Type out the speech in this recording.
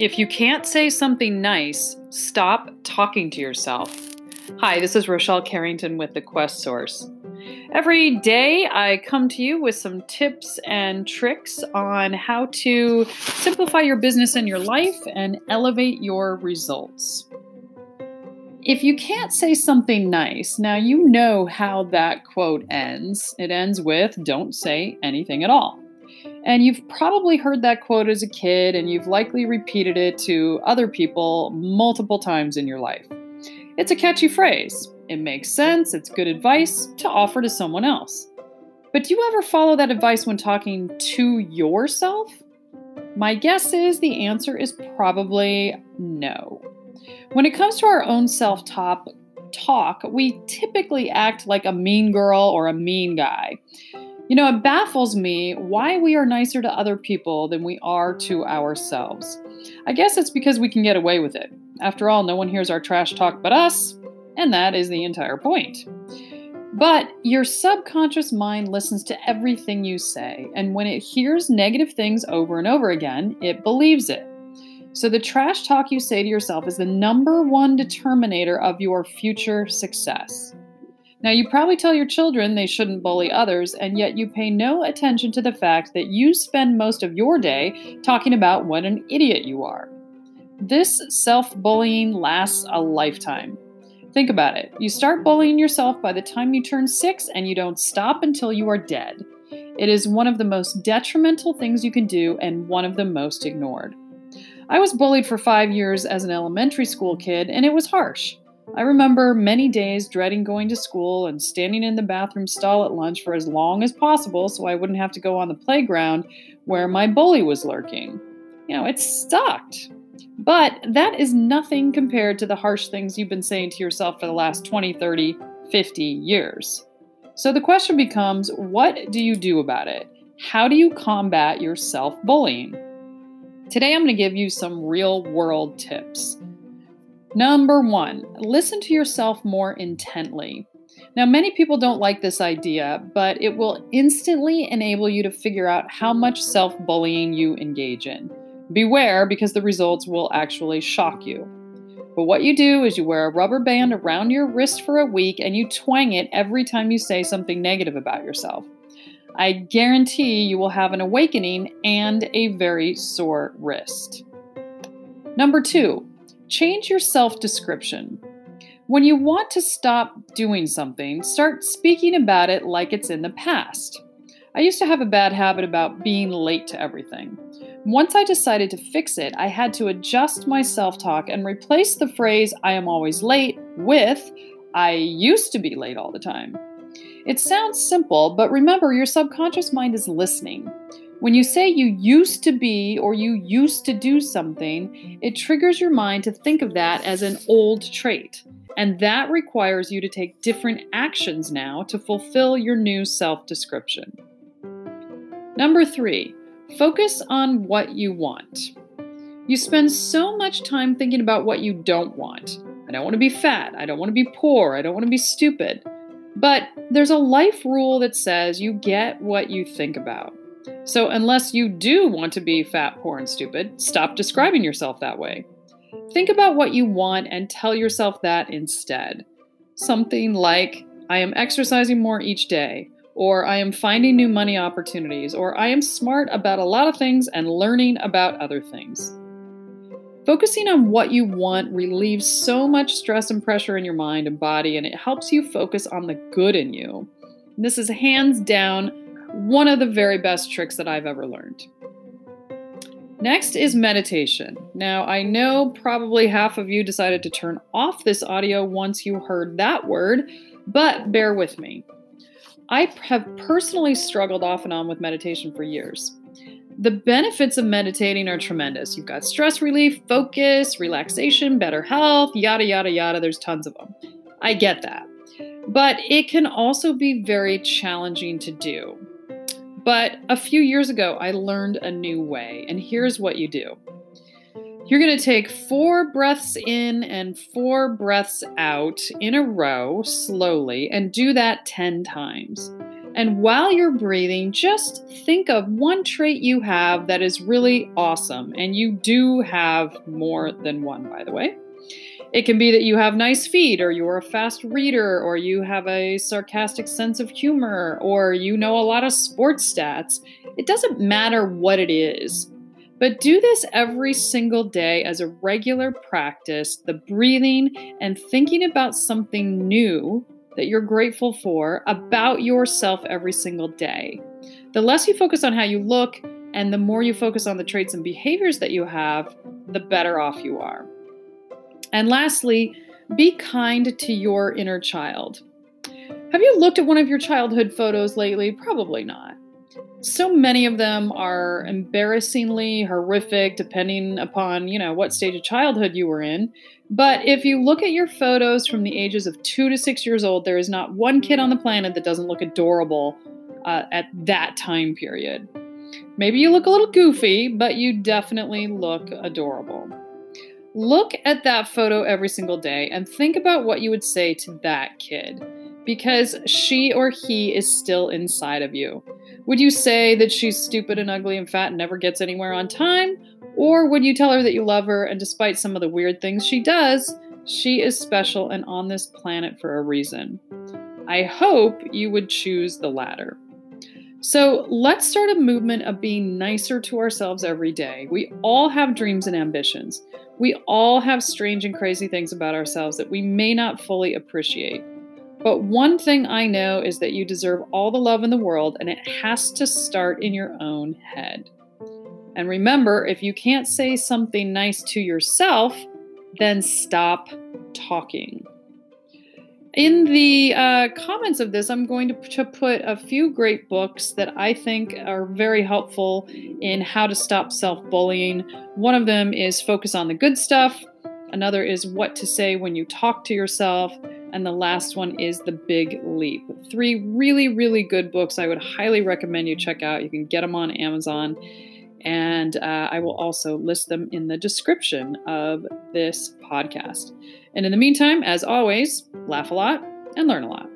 If you can't say something nice, stop talking to yourself. Hi, this is Rochelle Carrington with the Quest Source. Every day, I come to you with some tips and tricks on how to simplify your business and your life and elevate your results. If you can't say something nice, now you know how that quote ends. It ends with, Don't say anything at all. And you've probably heard that quote as a kid, and you've likely repeated it to other people multiple times in your life. It's a catchy phrase. It makes sense, it's good advice to offer to someone else. But do you ever follow that advice when talking to yourself? My guess is the answer is probably no. When it comes to our own self talk, we typically act like a mean girl or a mean guy. You know, it baffles me why we are nicer to other people than we are to ourselves. I guess it's because we can get away with it. After all, no one hears our trash talk but us, and that is the entire point. But your subconscious mind listens to everything you say, and when it hears negative things over and over again, it believes it. So the trash talk you say to yourself is the number one determinator of your future success. Now, you probably tell your children they shouldn't bully others, and yet you pay no attention to the fact that you spend most of your day talking about what an idiot you are. This self bullying lasts a lifetime. Think about it. You start bullying yourself by the time you turn six, and you don't stop until you are dead. It is one of the most detrimental things you can do, and one of the most ignored. I was bullied for five years as an elementary school kid, and it was harsh. I remember many days dreading going to school and standing in the bathroom stall at lunch for as long as possible so I wouldn't have to go on the playground where my bully was lurking. You know, it sucked. But that is nothing compared to the harsh things you've been saying to yourself for the last 20, 30, 50 years. So the question becomes what do you do about it? How do you combat your self bullying? Today, I'm going to give you some real world tips. Number one, listen to yourself more intently. Now, many people don't like this idea, but it will instantly enable you to figure out how much self bullying you engage in. Beware because the results will actually shock you. But what you do is you wear a rubber band around your wrist for a week and you twang it every time you say something negative about yourself. I guarantee you will have an awakening and a very sore wrist. Number two, Change your self description. When you want to stop doing something, start speaking about it like it's in the past. I used to have a bad habit about being late to everything. Once I decided to fix it, I had to adjust my self talk and replace the phrase, I am always late, with, I used to be late all the time. It sounds simple, but remember, your subconscious mind is listening. When you say you used to be or you used to do something, it triggers your mind to think of that as an old trait. And that requires you to take different actions now to fulfill your new self description. Number three, focus on what you want. You spend so much time thinking about what you don't want. I don't want to be fat. I don't want to be poor. I don't want to be stupid. But there's a life rule that says you get what you think about. So, unless you do want to be fat, poor, and stupid, stop describing yourself that way. Think about what you want and tell yourself that instead. Something like, I am exercising more each day, or I am finding new money opportunities, or I am smart about a lot of things and learning about other things. Focusing on what you want relieves so much stress and pressure in your mind and body, and it helps you focus on the good in you. This is hands down one of the very best tricks that I've ever learned. Next is meditation. Now, I know probably half of you decided to turn off this audio once you heard that word, but bear with me. I have personally struggled off and on with meditation for years. The benefits of meditating are tremendous. You've got stress relief, focus, relaxation, better health, yada, yada, yada. There's tons of them. I get that. But it can also be very challenging to do. But a few years ago, I learned a new way, and here's what you do. You're going to take four breaths in and four breaths out in a row slowly and do that 10 times. And while you're breathing, just think of one trait you have that is really awesome. And you do have more than one, by the way. It can be that you have nice feet, or you're a fast reader, or you have a sarcastic sense of humor, or you know a lot of sports stats. It doesn't matter what it is. But do this every single day as a regular practice the breathing and thinking about something new that you're grateful for about yourself every single day. The less you focus on how you look and the more you focus on the traits and behaviors that you have, the better off you are. And lastly, be kind to your inner child. Have you looked at one of your childhood photos lately? Probably not. So many of them are embarrassingly horrific, depending upon, you know, what stage of childhood you were in. But if you look at your photos from the ages of two to six years old, there is not one kid on the planet that doesn't look adorable uh, at that time period. Maybe you look a little goofy, but you definitely look adorable. Look at that photo every single day and think about what you would say to that kid because she or he is still inside of you. Would you say that she's stupid and ugly and fat and never gets anywhere on time? Or would you tell her that you love her and despite some of the weird things she does, she is special and on this planet for a reason? I hope you would choose the latter. So let's start a movement of being nicer to ourselves every day. We all have dreams and ambitions. We all have strange and crazy things about ourselves that we may not fully appreciate. But one thing I know is that you deserve all the love in the world, and it has to start in your own head. And remember, if you can't say something nice to yourself, then stop talking. In the uh, comments of this, I'm going to, put a few great books that I think are very helpful in how to stop self bullying. One of them is Focus on the Good Stuff, another is What to Say When You Talk to Yourself, and the last one is The Big Leap. Three really, really good books I would highly recommend you check out. You can get them on Amazon. And uh, I will also list them in the description of this podcast. And in the meantime, as always, laugh a lot and learn a lot.